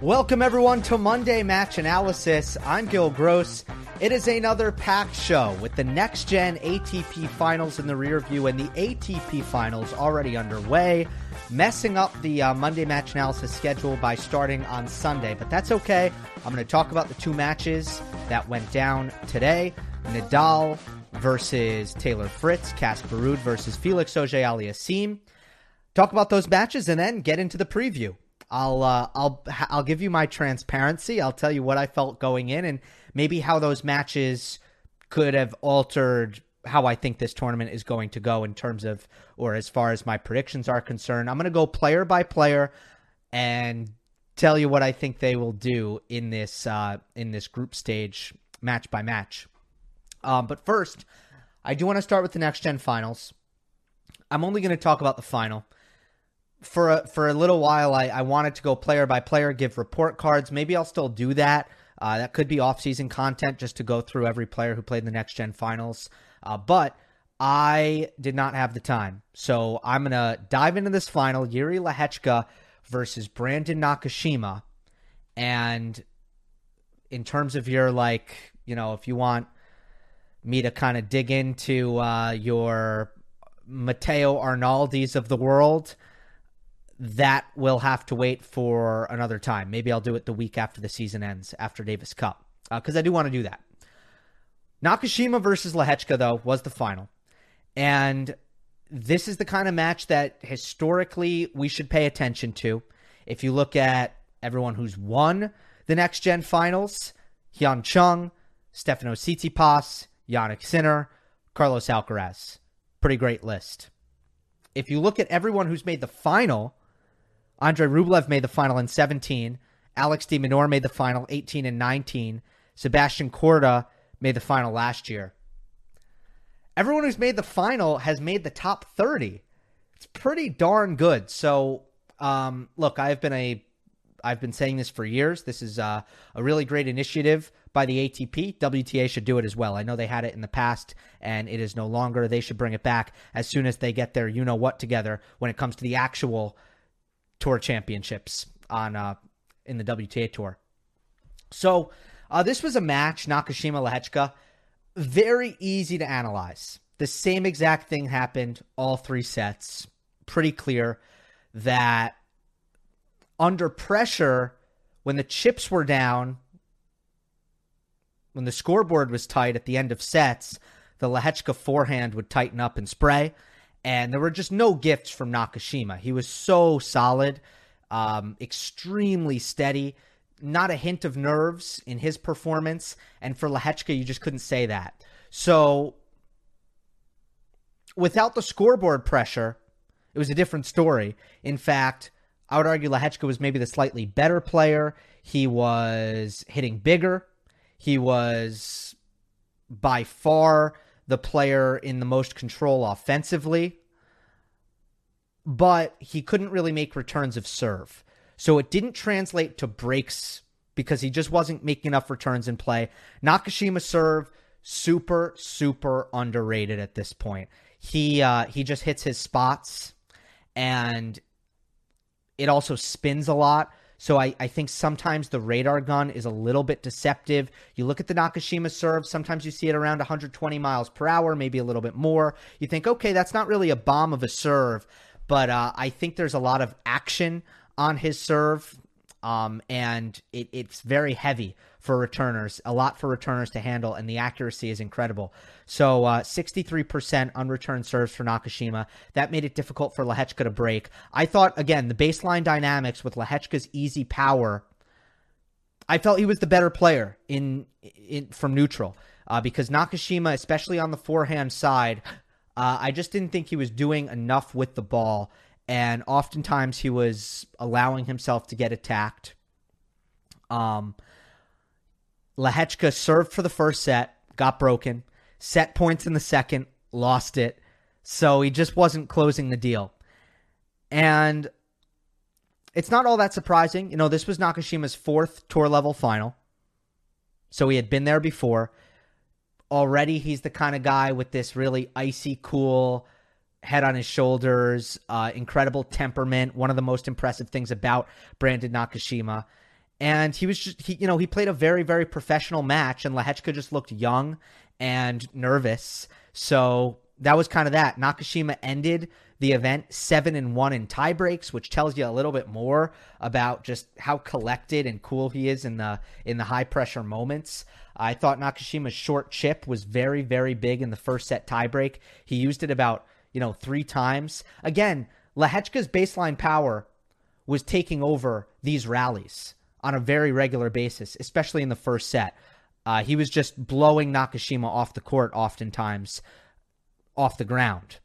Welcome, everyone, to Monday Match Analysis. I'm Gil Gross. It is another packed show with the next gen ATP finals in the rear view and the ATP finals already underway, messing up the uh, Monday Match Analysis schedule by starting on Sunday. But that's okay. I'm going to talk about the two matches that went down today Nadal versus Taylor Fritz, Casper Ruud versus Felix Auger Aliassime. Talk about those matches and then get into the preview. I'll uh, I'll I'll give you my transparency. I'll tell you what I felt going in and maybe how those matches could have altered how I think this tournament is going to go in terms of or as far as my predictions are concerned. I'm going to go player by player and tell you what I think they will do in this uh, in this group stage match by match. Um, but first, I do want to start with the next gen finals. I'm only going to talk about the final for a, for a little while, I, I wanted to go player by player, give report cards. Maybe I'll still do that. Uh, that could be off season content just to go through every player who played in the next gen finals. Uh, but I did not have the time. So I'm to dive into this final Yuri Lehecka versus Brandon Nakashima. And in terms of your, like, you know, if you want me to kind of dig into uh, your Matteo Arnaldis of the world, that will have to wait for another time. Maybe I'll do it the week after the season ends, after Davis Cup, because uh, I do want to do that. Nakashima versus Lehecka, though, was the final. And this is the kind of match that historically we should pay attention to. If you look at everyone who's won the next gen finals, Hyun Chung, Stefanos Tsitsipas, Jannik Sinner, Carlos Alcaraz. Pretty great list. If you look at everyone who's made the final, Andre Rublev made the final in 17. Alex de Minaur made the final 18 and 19. Sebastian Corda made the final last year. Everyone who's made the final has made the top 30. It's pretty darn good. So, um, look, I've been a I've been saying this for years. This is uh, a really great initiative by the ATP. WTA should do it as well. I know they had it in the past and it is no longer. They should bring it back as soon as they get their you know what together when it comes to the actual tour championships on uh, in the WTA tour. So uh, this was a match, Nakashima Lehecka, very easy to analyze. The same exact thing happened all three sets. Pretty clear that under pressure, when the chips were down, when the scoreboard was tight at the end of sets, the Lehecka forehand would tighten up and spray and there were just no gifts from Nakashima. He was so solid, um, extremely steady, not a hint of nerves in his performance. And for Lehecka, you just couldn't say that. So without the scoreboard pressure, it was a different story. In fact, I would argue Lehecka was maybe the slightly better player. He was hitting bigger. He was by far the player in the most control offensively, but he couldn't really make returns of serve. So it didn't translate to breaks because he just wasn't making enough returns in play. Nakashima serve super super underrated at this point. He uh, he just hits his spots and it also spins a lot. So I, I think sometimes the radar gun is a little bit deceptive. You look at the Nakashima serve, sometimes you see it around 120 miles per hour, maybe a little bit more. You think, okay, that's not really a bomb of a serve, but uh, I think there's a lot of action on his serve, um, and it, it's very heavy for returners, a lot for returners to handle, and the accuracy is incredible. So, uh, 63% unreturned serves for Nakashima. That made it difficult for Lehecka to break. I thought, again, the baseline dynamics with Lehecka's easy power, I felt he was the better player in, in from neutral uh, because Nakashima, especially on the forehand side, uh, I just didn't think he was doing enough with the ball. And oftentimes he was allowing himself to get attacked. Um, Lehecka served for the first set, got broken, set points in the second, lost it. So he just wasn't closing the deal. And it's not all that surprising. You know, this was Nakashima's fourth tour level final. So he had been there before. Already, he's the kind of guy with this really icy cool head on his shoulders, uh, incredible temperament. One of the most impressive things about Brandon Nakashima. And he was just, he, you know, he played a very, very professional match, and Lehecka just looked young and nervous. So that was kind of that. Nakashima ended the event seven and one in tie breaks, which tells you a little bit more about just how collected and cool he is in the in the high pressure moments. I thought Nakashima's short chip was very, very big in the first set tiebreak. He used it about, you know, three times. Again, Lehecka's baseline power was taking over these rallies on a very regular basis, especially in the first set. Uh, he was just blowing Nakashima off the court oftentimes off the ground.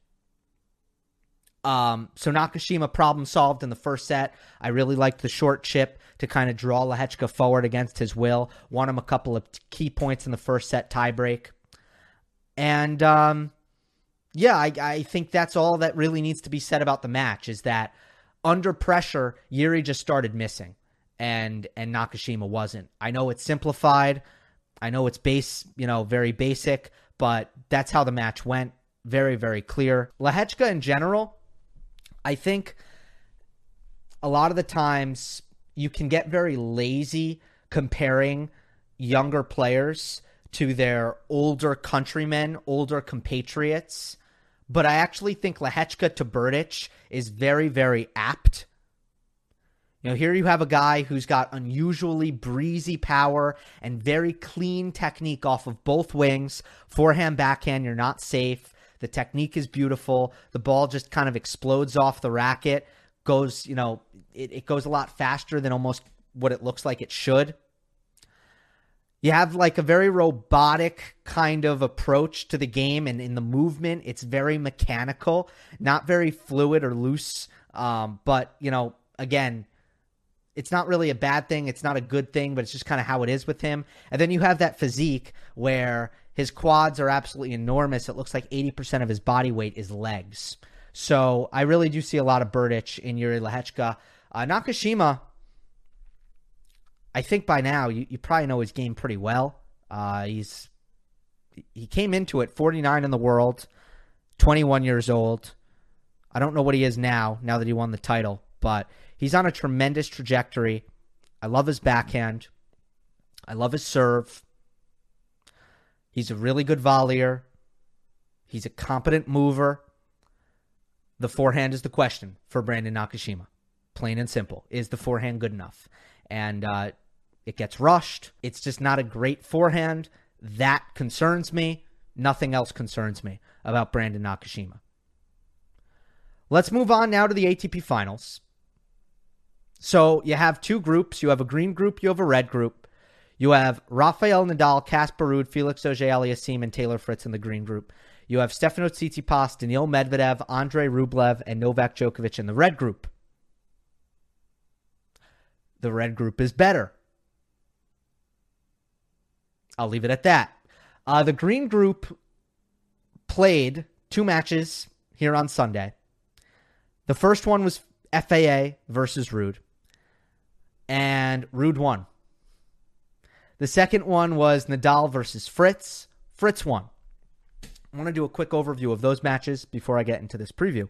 Um, so Nakashima problem solved in the first set. I really liked the short chip to kind of draw Lehecka forward against his will. Won him a couple of key points in the first set tiebreak. And um, yeah, I, I think that's all that really needs to be said about the match is that under pressure, Yuri just started missing and and Nakashima wasn't. I know it's simplified. I know it's base, you know, very basic, but that's how the match went. Very, very clear. Lehecka in general, I think a lot of the times you can get very lazy comparing younger players to their older countrymen, older compatriots. But I actually think Lehecka to Berdych is very, very apt. You know, here you have a guy who's got unusually breezy power and very clean technique off of both wings. Forehand, backhand, you're not safe. The technique is beautiful. The ball just kind of explodes off the racket, goes, you know, it, it goes a lot faster than almost what it looks like it should. You have like a very robotic kind of approach to the game, and in the movement, it's very mechanical, not very fluid or loose. Um, but, you know, again, it's not really a bad thing. It's not a good thing, but it's just kind of how it is with him. And then you have that physique where his quads are absolutely enormous. It looks like 80% of his body weight is legs. So I really do see a lot of Berdych in Yuri Lehecka. Uh, Nakashima, I think by now you, you probably know his game pretty well. Uh, he's he came into it 49 in the world, 21 years old. I don't know what he is now, now that he won the title, but he's on a tremendous trajectory. I love his backhand. I love his serve. He's a really good volleyer. He's a competent mover. The forehand is the question for Brandon Nakashima. Plain and simple. Is the forehand good enough? And uh, it gets rushed. It's just not a great forehand. That concerns me. Nothing else concerns me about Brandon Nakashima. Let's move on now to the ATP finals. So you have two groups. You have a green group, you have a red group. You have Rafael Nadal, Casper Ruud, Felix Auger-Aliassime, and Taylor Fritz in the green group. You have Stefanos Tsitsipas, Daniil Medvedev, Andrei Rublev, and Novak Djokovic in the red group. The red group is better. I'll leave it at that. Uh, the green group played two matches here on Sunday. The first one was FAA versus Ruud, and Ruud won. The second one was Nadal versus Fritz. Fritz won. I want to do a quick overview of those matches before I get into this preview.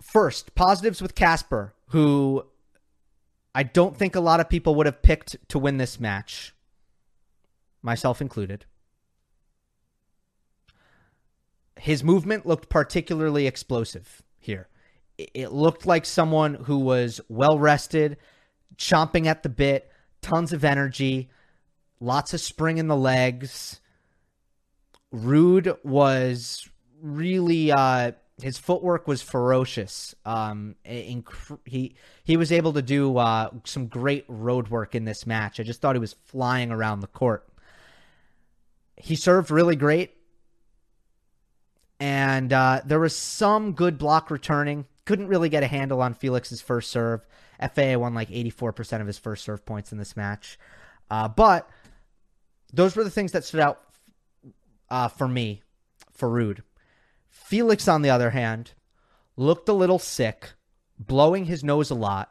First, positives with Casper, who I don't think a lot of people would have picked to win this match, myself included. His movement looked particularly explosive here. It looked like someone who was well rested, chomping at the bit, tons of energy, lots of spring in the legs. Ruud was really uh, his footwork was ferocious. Um, inc- he he was able to do uh, some great road work in this match. I just thought he was flying around the court. He served really great, and uh, there was some good block returning. Couldn't really get a handle on Felix's first serve. FAA won like 84% of his first serve points in this match, uh, but those were the things that stood out uh, for me for Ruud. Felix, on the other hand, looked a little sick, blowing his nose a lot.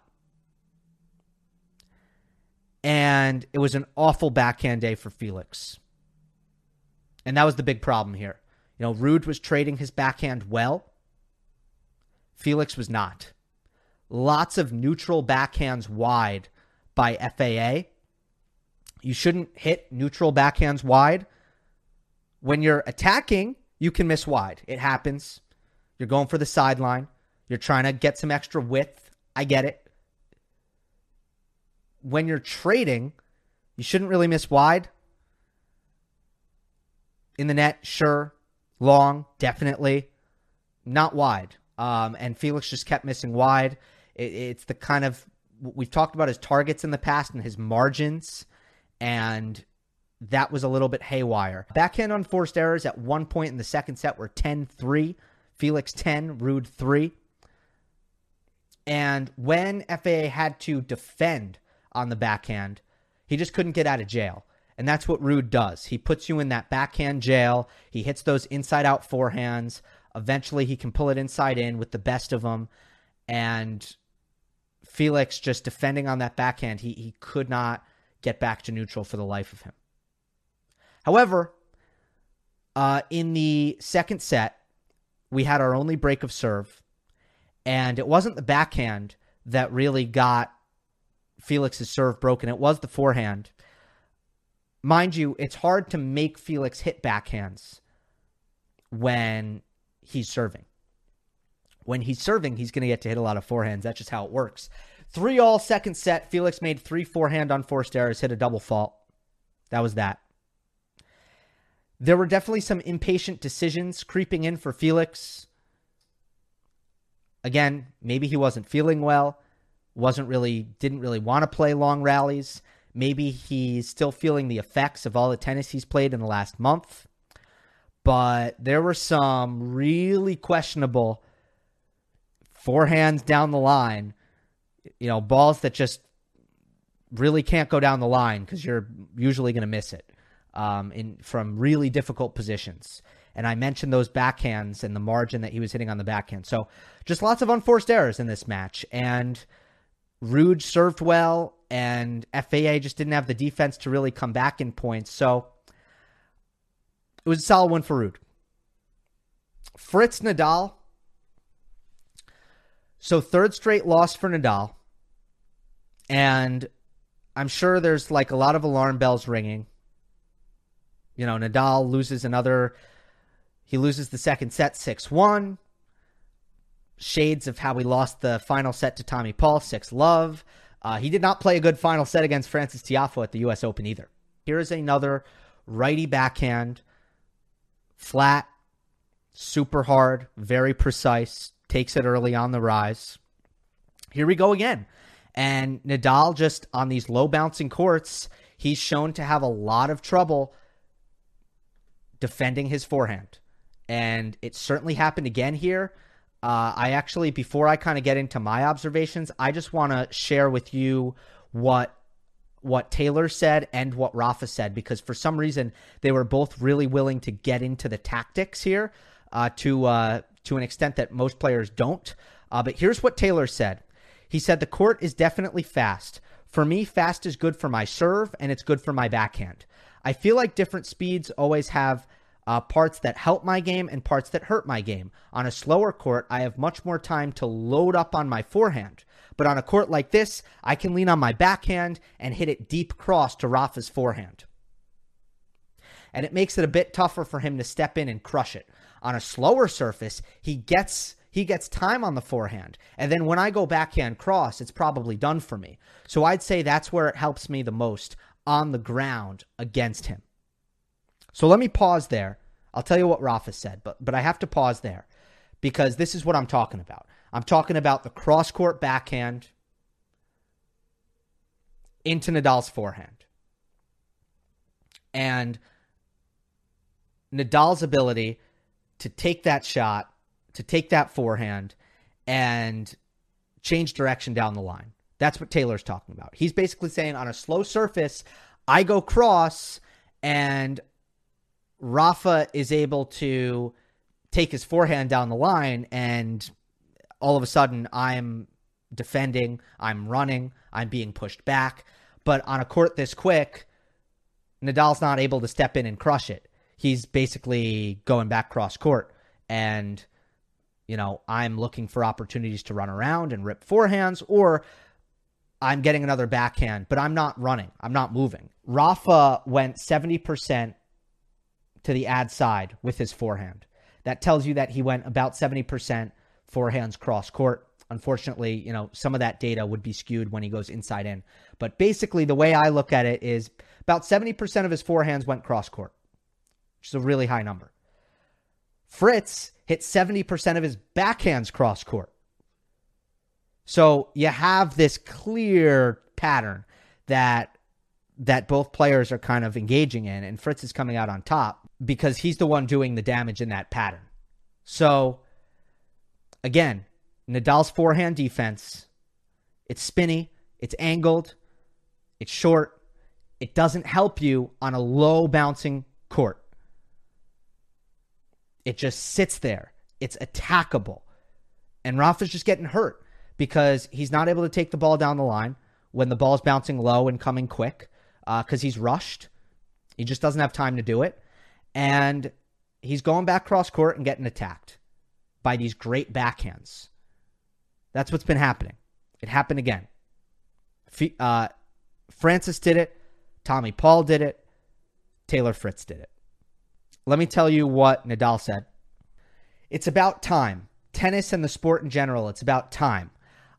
And it was an awful backhand day for Felix. And that was the big problem here. You know, Ruud was trading his backhand well. Felix was not. Lots of neutral backhands wide by FAA. You shouldn't hit neutral backhands wide. When you're attacking, you can miss wide. It happens. You're going for the sideline. You're trying to get some extra width. I get it. When you're trading, you shouldn't really miss wide. In the net, sure. Long, definitely. Not wide. Um, and Felix just kept missing wide. It, it's the kind of we've talked about his targets in the past and his margins, and that was a little bit haywire. Backhand unforced errors at one point in the second set were 10 3. Felix 10, Ruud 3. And when FAA had to defend on the backhand, he just couldn't get out of jail. And that's what Ruud does. He puts you in that backhand jail. He hits those inside out forehands. Eventually, he can pull it inside in with the best of them. And Felix just defending on that backhand, he, he could not get back to neutral for the life of him. However, uh, in the second set, we had our only break of serve, and it wasn't the backhand that really got Felix's serve broken. It was the forehand. Mind you, it's hard to make Felix hit backhands when he's serving. When he's serving, he's going to get to hit a lot of forehands. That's just how it works. Three all second set. Felix made three forehand unforced errors, hit a double fault. That was that. There were definitely some impatient decisions creeping in for Felix. Again, maybe he wasn't feeling well, wasn't really, didn't really want to play long rallies. Maybe he's still feeling the effects of all the tennis he's played in the last month. But there were some really questionable forehands down the line, you know, balls that just really can't go down the line because you're usually going to miss it um, in from really difficult positions. And I mentioned those backhands and the margin that he was hitting on the backhand. So just lots of unforced errors in this match. And Ruud served well, and FAA just didn't have the defense to really come back in points. So it was a solid one for Ruud. Fritz Nadal. So third straight loss for Nadal. And I'm sure there's like a lot of alarm bells ringing. You know, Nadal loses another, he loses the second set 6 1. Shades of how he lost the final set to Tommy Paul, 6 love. Uh, he did not play a good final set against Frances Tiafoe at the U.S. Open either. Here is another righty backhand, flat, super hard, very precise, takes it early on the rise. Here we go again. And Nadal, just on these low bouncing courts, he's shown to have a lot of trouble defending his forehand. And it certainly happened again here. Uh, I actually, before I kind of get into my observations, I just want to share with you what what Taylor said and what Rafa said because for some reason they were both really willing to get into the tactics here uh, to uh, to an extent that most players don't. Uh, but here's what Taylor said. He said the court is definitely fast. For me, fast is good for my serve and it's good for my backhand. I feel like different speeds always have uh, parts that help my game and parts that hurt my game. On a slower court, I have much more time to load up on my forehand. But on a court like this, I can lean on my backhand and hit it deep cross to Rafa's forehand. And it makes it a bit tougher for him to step in and crush it. On a slower surface, he gets he gets time on the forehand. And then when I go backhand cross, it's probably done for me. So I'd say that's where it helps me the most on the ground against him. So let me pause there. I'll tell you what Rafa said, but but I have to pause there because this is what I'm talking about. I'm talking about the cross court backhand into Nadal's forehand. And Nadal's ability to take that shot, to take that forehand and change direction down the line. That's what Taylor's talking about. He's basically saying on a slow surface, I go cross and Rafa is able to take his forehand down the line and all of a sudden I'm defending, I'm running, I'm being pushed back. But on a court this quick, Nadal's not able to step in and crush it. He's basically going back cross court. And, you know, I'm looking for opportunities to run around and rip forehands, or I'm getting another backhand, but I'm not running. I'm not moving. Rafa went 70% to the ad side with his forehand. That tells you that he went about 70% forehands cross court. Unfortunately, you know, some of that data would be skewed when he goes inside in. But basically, the way I look at it is about 70% of his forehands went cross court, which is a really high number. Fritz hit 70% of his backhands cross court. So you have this clear pattern that that both players are kind of engaging in, and Fritz is coming out on top because he's the one doing the damage in that pattern. So again, Nadal's forehand defense, it's spinny, it's angled, it's short, it doesn't help you on a low bouncing court. It just sits there. It's attackable. And Rafa's just getting hurt because he's not able to take the ball down the line when the ball's bouncing low and coming quick because uh, he's rushed. He just doesn't have time to do it. And he's going back cross court and getting attacked by these great backhands. That's what's been happening. It happened again. Uh, Frances did it. Tommy Paul did it. Taylor Fritz did it. Let me tell you what Nadal said. It's about time. Tennis and the sport in general, it's about time.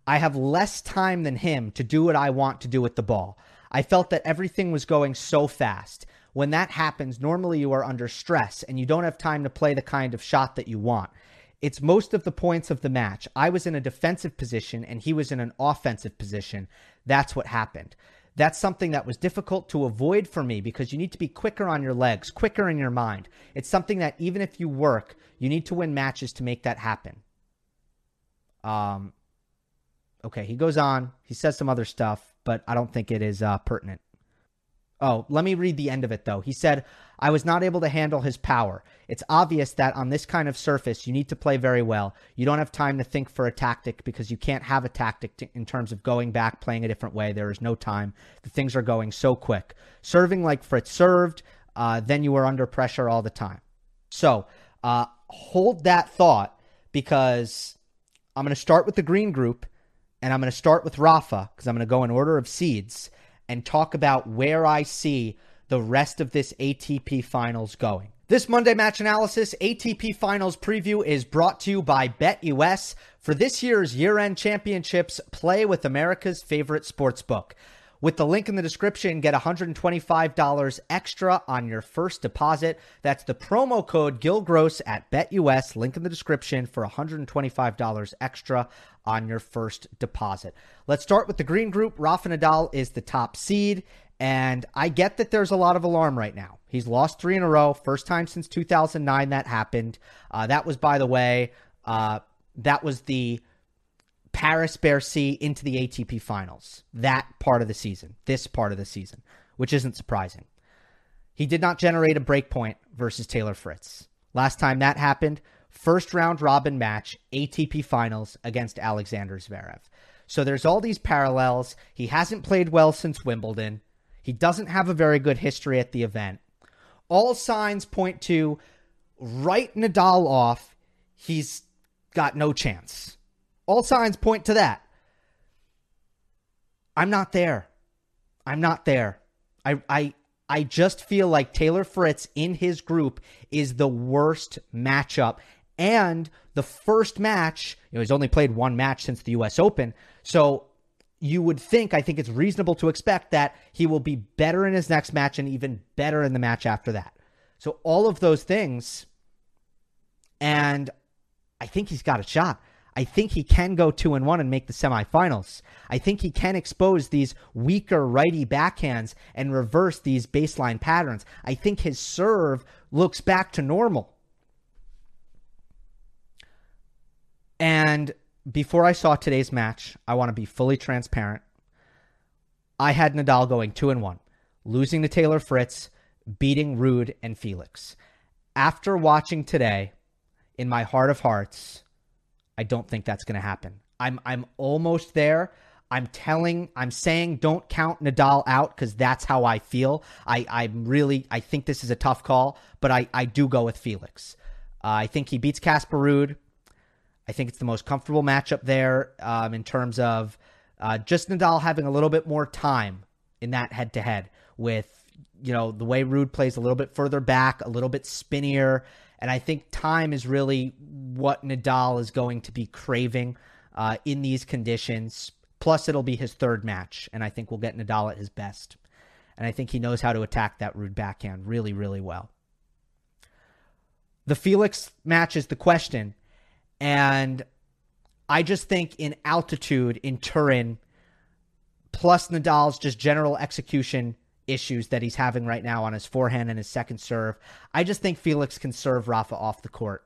I have less time than him to do what I want to do with the ball. I felt that everything was going so fast. When that happens, normally you are under stress and you don't have time to play the kind of shot that you want. It's most of the points of the match. I was in a defensive position and he was in an offensive position. That's what happened. That's something that was difficult to avoid for me because you need to be quicker on your legs, quicker in your mind. It's something that even if you work, you need to win matches to make that happen. Um, Okay, he goes on. He says some other stuff, but I don't think it is uh, pertinent. Oh, let me read the end of it though. He said, I was not able to handle his power. It's obvious that on this kind of surface, you need to play very well. You don't have time to think for a tactic because you can't have a tactic to, in terms of going back, playing a different way. There is no time. The things are going so quick. Serving like Fritz served, uh, then you are under pressure all the time. So uh, hold that thought because I'm going to start with the green group and I'm going to start with Rafa because I'm going to go in order of seeds and talk about where I see the rest of this ATP finals going. This Monday match analysis ATP finals preview is brought to you by BetUS. For this year's year end championships, play with America's favorite sports book. With the link in the description, get $125 extra on your first deposit. That's the promo code GilGross at BetUS. Link in the description for $125 extra on your first deposit. Let's start with the green group. Rafa Nadal is the top seed. And I get that there's a lot of alarm right now. He's lost three in a row. First time since 2009 that happened. Uh, that was, by the way, uh, that was the Paris Bercy into the ATP finals, that part of the season, this part of the season, which isn't surprising. He did not generate a break point versus Taylor Fritz. Last time that happened, first round robin match, ATP finals against Alexander Zverev. So there's all these parallels. He hasn't played well since Wimbledon. He doesn't have a very good history at the event. All signs point to write Nadal off. He's got no chance. All signs point to that. I'm not there. I'm not there. I I I just feel like Taylor Fritz in his group is the worst matchup and the first match, you know, he's only played one match since the US Open. So you would think, I think it's reasonable to expect that he will be better in his next match and even better in the match after that. So all of those things, and I think he's got a shot. I think he can go two and one and make the semifinals. I think he can expose these weaker righty backhands and reverse these baseline patterns. I think his serve looks back to normal. And before I saw today's match, I want to be fully transparent. I had Nadal going two and one, losing to Taylor Fritz, beating Ruud and Felix. After watching today, in my heart of hearts, I don't think that's going to happen. I'm I'm almost there. I'm telling, I'm saying, don't count Nadal out because that's how I feel. I I'm really, I think this is a tough call, but I I do go with Felix. Uh, I think he beats Casper Ruud. I think it's the most comfortable matchup there um, in terms of Uh, just Nadal having a little bit more time in that head to head with, you know, the way Ruud plays a little bit further back, a little bit spinnier. And I think time is really what Nadal is going to be craving uh, in these conditions. Plus, it'll be his third match, and I think we'll get Nadal at his best. And I think he knows how to attack that Ruud backhand really, really well. The Felix match is the question. And I just think in altitude in Turin, plus Nadal's just general execution issues that he's having right now on his forehand and his second serve, I just think Felix can serve Rafa off the court.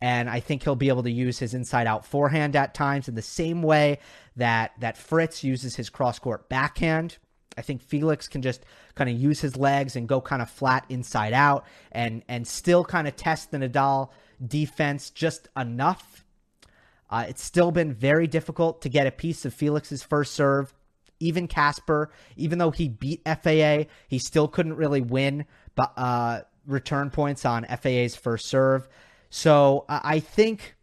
And I think he'll be able to use his inside out forehand at times in the same way that, that Fritz uses his cross court backhand. I think Felix can just kind of use his legs and go kind of flat inside out and and still kind of test the Nadal defense just enough. Uh, it's still been very difficult to get a piece of Felix's first serve. Even Casper, even though he beat FAA, he still couldn't really win uh, return points on FAA's first serve. So uh, I think,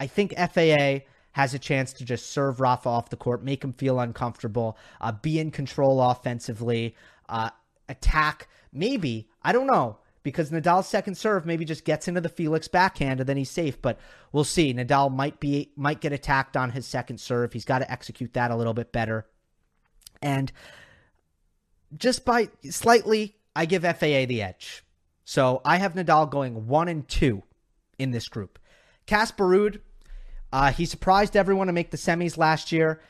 I think FAA has a chance to just serve Rafa off the court, make him feel uncomfortable, uh, be in control offensively, uh, attack. Maybe, I don't know, because Nadal's second serve maybe just gets into the Felix backhand and then he's safe. But we'll see. Nadal might be might get attacked on his second serve. He's got to execute that a little bit better. And just by slightly, I give FAA the edge. So I have Nadal going one and two in this group. Casper Ruud, uh, he surprised everyone to make the semis last year.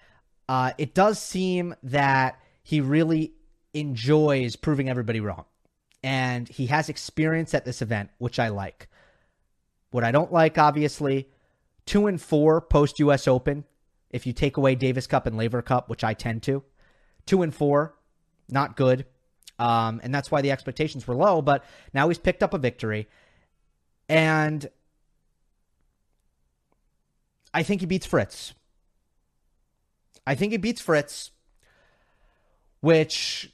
Uh, it does seem that he really enjoys proving everybody wrong. And he has experience at this event, which I like. What I don't like, obviously, two and four post US Open, if you take away Davis Cup and Laver Cup, which I tend to. Two and four, not good. Um, and that's why the expectations were low, but now he's picked up a victory. And I think he beats Fritz. I think he beats Fritz, which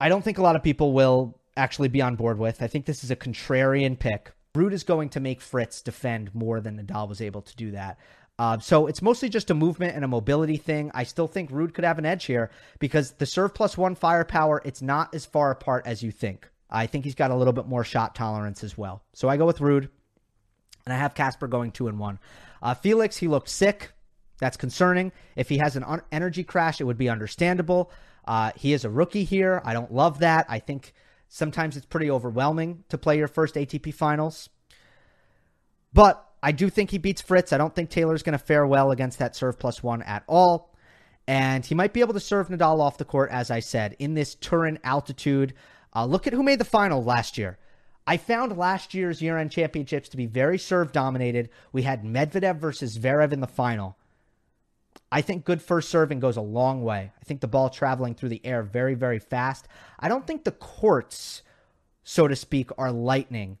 I don't think a lot of people will actually be on board with. I think this is a contrarian pick. Ruud is going to make Fritz defend more than Nadal was able to do that. Uh, so it's mostly just a movement and a mobility thing. I still think Ruud could have an edge here because the serve plus one firepower, it's not as far apart as you think. I think he's got a little bit more shot tolerance as well. So I go with Ruud, and I have Casper going two and one. Uh, Felix, he looked sick. That's concerning. If he has an un- energy crash, it would be understandable. Uh, he is a rookie here. I don't love that. I think sometimes it's pretty overwhelming to play your first ATP finals. But I do think he beats Fritz. I don't think Taylor's going to fare well against that serve plus one at all. And he might be able to serve Nadal off the court, as I said, in this Turin altitude. Uh, look at who made the final last year. I found last year's year end championships to be very serve dominated. We had Medvedev versus Zverev in the final. I think good first serving goes a long way. I think the ball traveling through the air very, very fast. I don't think the courts, so to speak, are lightning.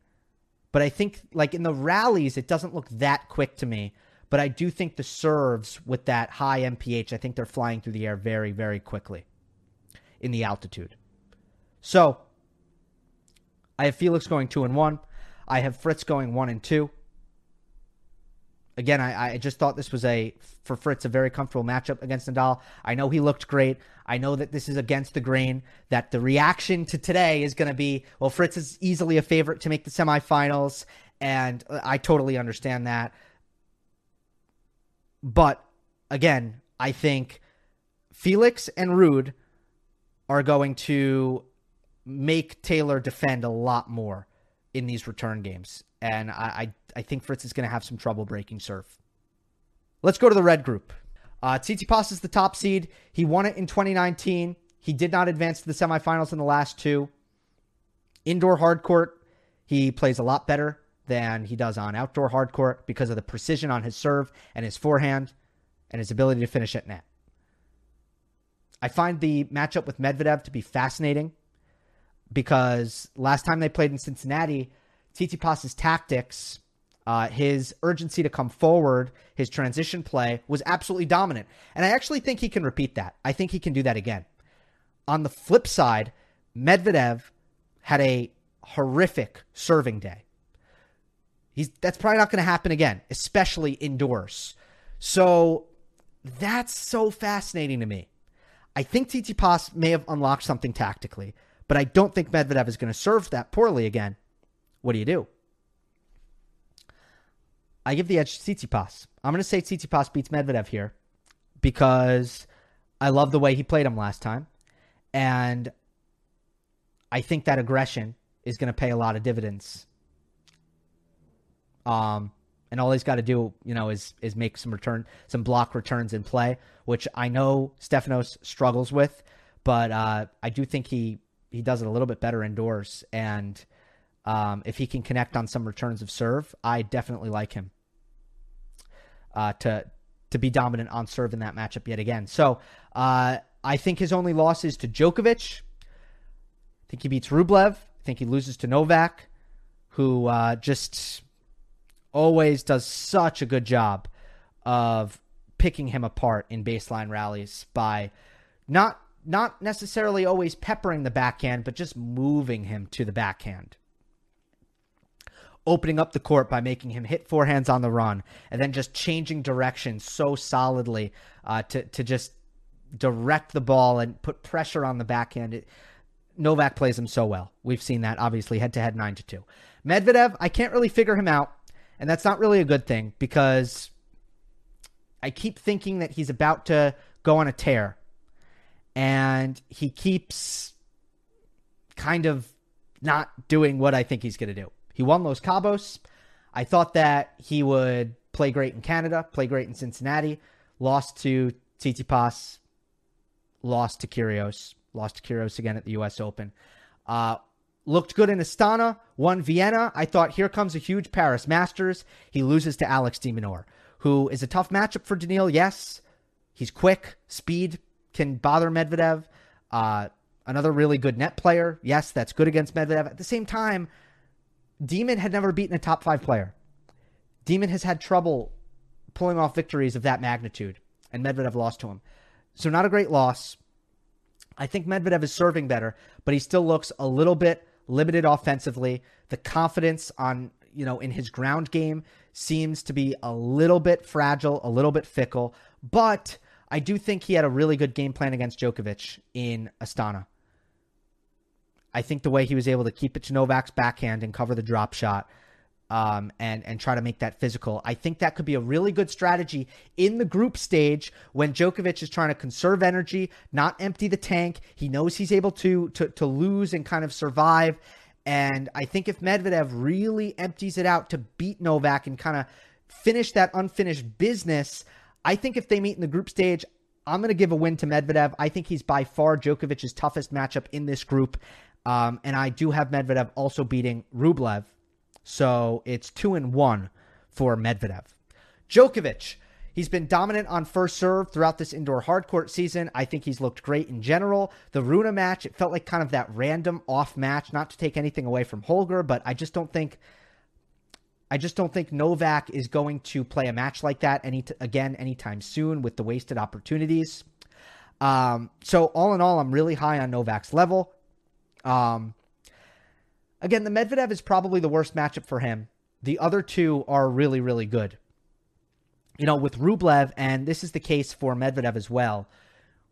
But I think, like in the rallies, it doesn't look that quick to me. But I do think the serves with that high MPH, I think they're flying through the air very, very quickly in the altitude. So I have Felix going two and one. I have Fritz going one and two. Again, I, I just thought this was a for Fritz a very comfortable matchup against Nadal. I know he looked great. I know that this is against the grain. That the reaction to today is going to be well, Fritz is easily a favorite to make the semifinals, and I totally understand that. But again, I think Felix and Ruud are going to make Taylor defend a lot more in these return games. And I, I, I think Fritz is going to have some trouble breaking serve. Let's go to the red group. Uh, Tsitsipas is the top seed. He won it in 2019. He did not advance to the semifinals in the last two. Indoor hard court, he plays a lot better than he does on outdoor hard court because of the precision on his serve and his forehand and his ability to finish at net. I find the matchup with Medvedev to be fascinating because last time they played in Cincinnati, Tsitsipas's tactics, uh, his urgency to come forward, his transition play was absolutely dominant. And I actually think he can repeat that. I think he can do that again. On the flip side, Medvedev had a horrific serving day. He's that's probably not going to happen again, especially indoors. So that's so fascinating to me. I think Titi Tsitsipas may have unlocked something tactically, but I don't think Medvedev is going to serve that poorly again. What do you do? I give the edge to Tsitsipas. I'm going to say Tsitsipas beats Medvedev here because I love the way he played him last time. And I think that aggression is going to pay a lot of dividends. Um, and all he's got to do, you know, is is make some return, some block returns in play, which I know Stefanos struggles with, but uh, I do think he he does it a little bit better indoors. And um, if he can connect on some returns of serve, I definitely like him uh, to to be dominant on serve in that matchup yet again. So uh, I think his only loss is to Djokovic. I think he beats Rublev. I think he loses to Novak, who uh, just always does such a good job of picking him apart in baseline rallies by not not necessarily always peppering the backhand, but just moving him to the backhand. Opening up the court by making him hit forehands on the run, and then just changing direction so solidly uh, to to just direct the ball and put pressure on the backhand. It, Novak plays him so well. We've seen that obviously head to head nine to two. Medvedev, I can't really figure him out. And that's not really a good thing because I keep thinking that he's about to go on a tear. And he keeps kind of not doing what I think he's going to do. He won Los Cabos. I thought that he would play great in Canada, play great in Cincinnati, lost to Tsitsipas, lost to Kyrgios, lost to Kyrgios again at the U.S. Open. Uh, looked good in Astana, won Vienna. I thought here comes a huge Paris Masters. He loses to Alex de Minaur, who is a tough matchup for Daniil. Yes, he's quick, speed can bother Medvedev. Uh, another really good net player. Yes, that's good against Medvedev. At the same time, Demon had never beaten a top five player. Demon has had trouble pulling off victories of that magnitude, and Medvedev lost to him. So, not a great loss. I think Medvedev is serving better, but he still looks a little bit limited offensively. The confidence on, you know, in his ground game seems to be a little bit fragile, a little bit fickle, but I do think he had a really good game plan against Djokovic in Astana. I think the way he was able to keep it to Novak's backhand and cover the drop shot um, and and try to make that physical. I think that could be a really good strategy in the group stage when Djokovic is trying to conserve energy, not empty the tank. He knows he's able to to to lose and kind of survive. And I think if Medvedev really empties it out to beat Novak and kind of finish that unfinished business, I think if they meet in the group stage, I'm going to give a win to Medvedev. I think he's by far Djokovic's toughest matchup in this group. Um, and I do have Medvedev also beating Rublev so it's two and one for Medvedev. Djokovic, he's been dominant on first serve throughout this indoor hardcourt season. I think he's looked great in general. The Rune match, it felt like kind of that random off match, not to take anything away from Holger, but I just don't think. I just don't think Novak is going to play a match like that any again anytime soon with the wasted opportunities. Um, so all in all, I'm really high on Novak's level. Um, Again, the Medvedev is probably the worst matchup for him. The other two are really, really good. You know, with Rublev, and this is the case for Medvedev as well.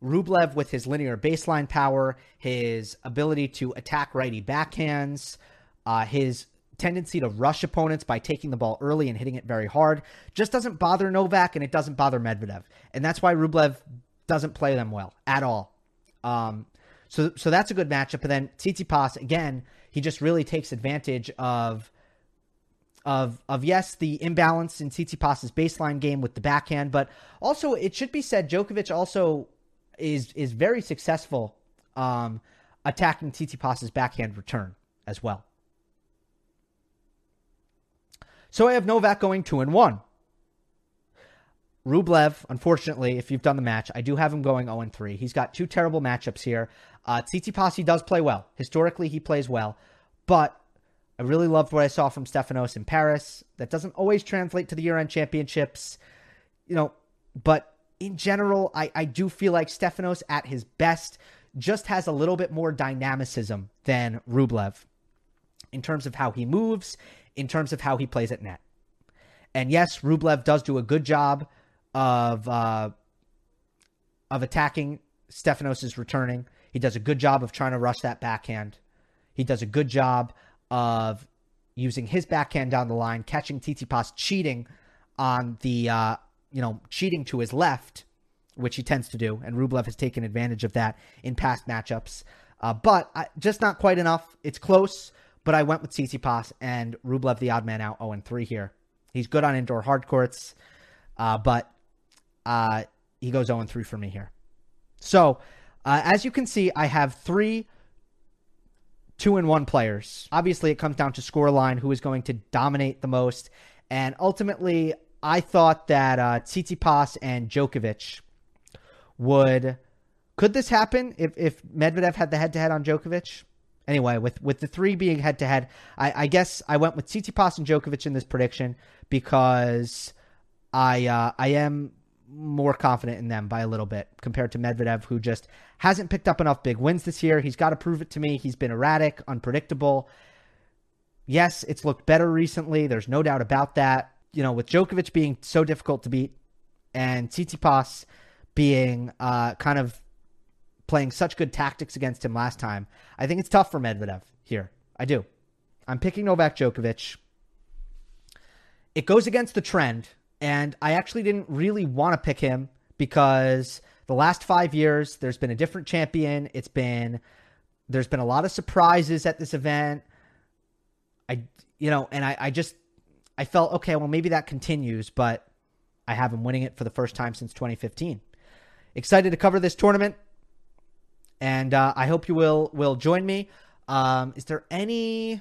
Rublev, with his linear baseline power, his ability to attack righty backhands, uh, his tendency to rush opponents by taking the ball early and hitting it very hard, just doesn't bother Novak and it doesn't bother Medvedev. And that's why Rublev doesn't play them well at all. Um, so, so that's a good matchup. But then Tsitsipas, again, he just really takes advantage of of of yes the imbalance in Tsitsipas's baseline game with the backhand, but also it should be said Djokovic also is is very successful um, attacking Tsitsipas's backhand return as well. So I have Novak going two and one. Rublev, unfortunately, if you've done the match, I do have him going 0 3. He's got two terrible matchups here. Uh, Tsitsipas does play well. Historically, he plays well. But I really loved what I saw from Stefanos in Paris. That doesn't always translate to the year end championships, you know, but in general, I, I do feel like Stefanos at his best just has a little bit more dynamicism than Rublev in terms of how he moves, in terms of how he plays at net. And yes, Rublev does do a good job of uh, of attacking Stefanos' returning. He does a good job of trying to rush that backhand. He does a good job of using his backhand down the line, catching Tsitsipas cheating on the, uh, you know, cheating to his left, which he tends to do. And Rublev has taken advantage of that in past matchups. Uh, but I, just not quite enough. It's close, but I went with Tsitsipas and Rublev, the odd man out, 0 3 here. He's good on indoor hard courts, uh, but uh, he goes 0 3 for me here. So, uh, as you can see, I have three two and one players. Obviously, it comes down to score line, who is going to dominate the most. And ultimately, I thought that uh, Tsitsipas and Djokovic would. Could this happen if, if Medvedev had the head to head on Djokovic? Anyway, with, with the three being head to head, I guess I went with Tsitsipas and Djokovic in this prediction because I uh, I am more confident in them by a little bit compared to Medvedev, who just hasn't picked up enough big wins this year. He's got to prove it to me. He's been erratic, unpredictable. Yes, it's looked better recently. There's no doubt about that. You know, with Djokovic being so difficult to beat and Tsitsipas being uh, kind of playing such good tactics against him last time, I think it's tough for Medvedev here. I do. I'm picking Novak Djokovic. It goes against the trend and I actually didn't really want to pick him because the last five years there's been a different champion. It's been there's been a lot of surprises at this event. I you know, and I, I just I felt okay, well maybe that continues, but I have him winning it for the first time since 2015. Excited to cover this tournament, and uh, I hope you will will join me. Um, is there any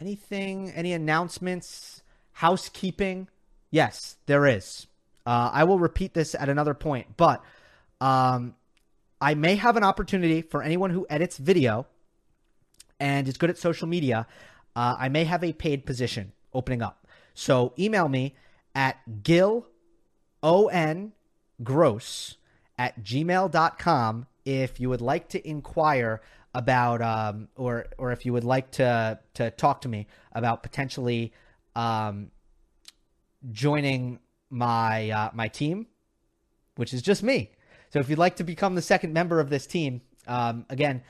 anything, any announcements, housekeeping? Yes, there is. Uh, I will repeat this at another point, but um, I may have an opportunity for anyone who edits video and is good at social media. Uh, I may have a paid position opening up. So email me at gil on gross at gmail.com if you would like to inquire about um, or or if you would like to to talk to me about potentially um, joining my uh, my team, which is just me. So if you'd like to become the second member of this team, um, again,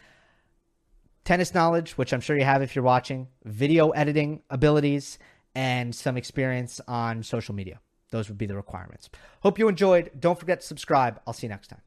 tennis knowledge, which I'm sure you have if you're watching, video editing abilities, and some experience on social media. Those would be the requirements. Hope you enjoyed. Don't forget to subscribe. I'll see you next time.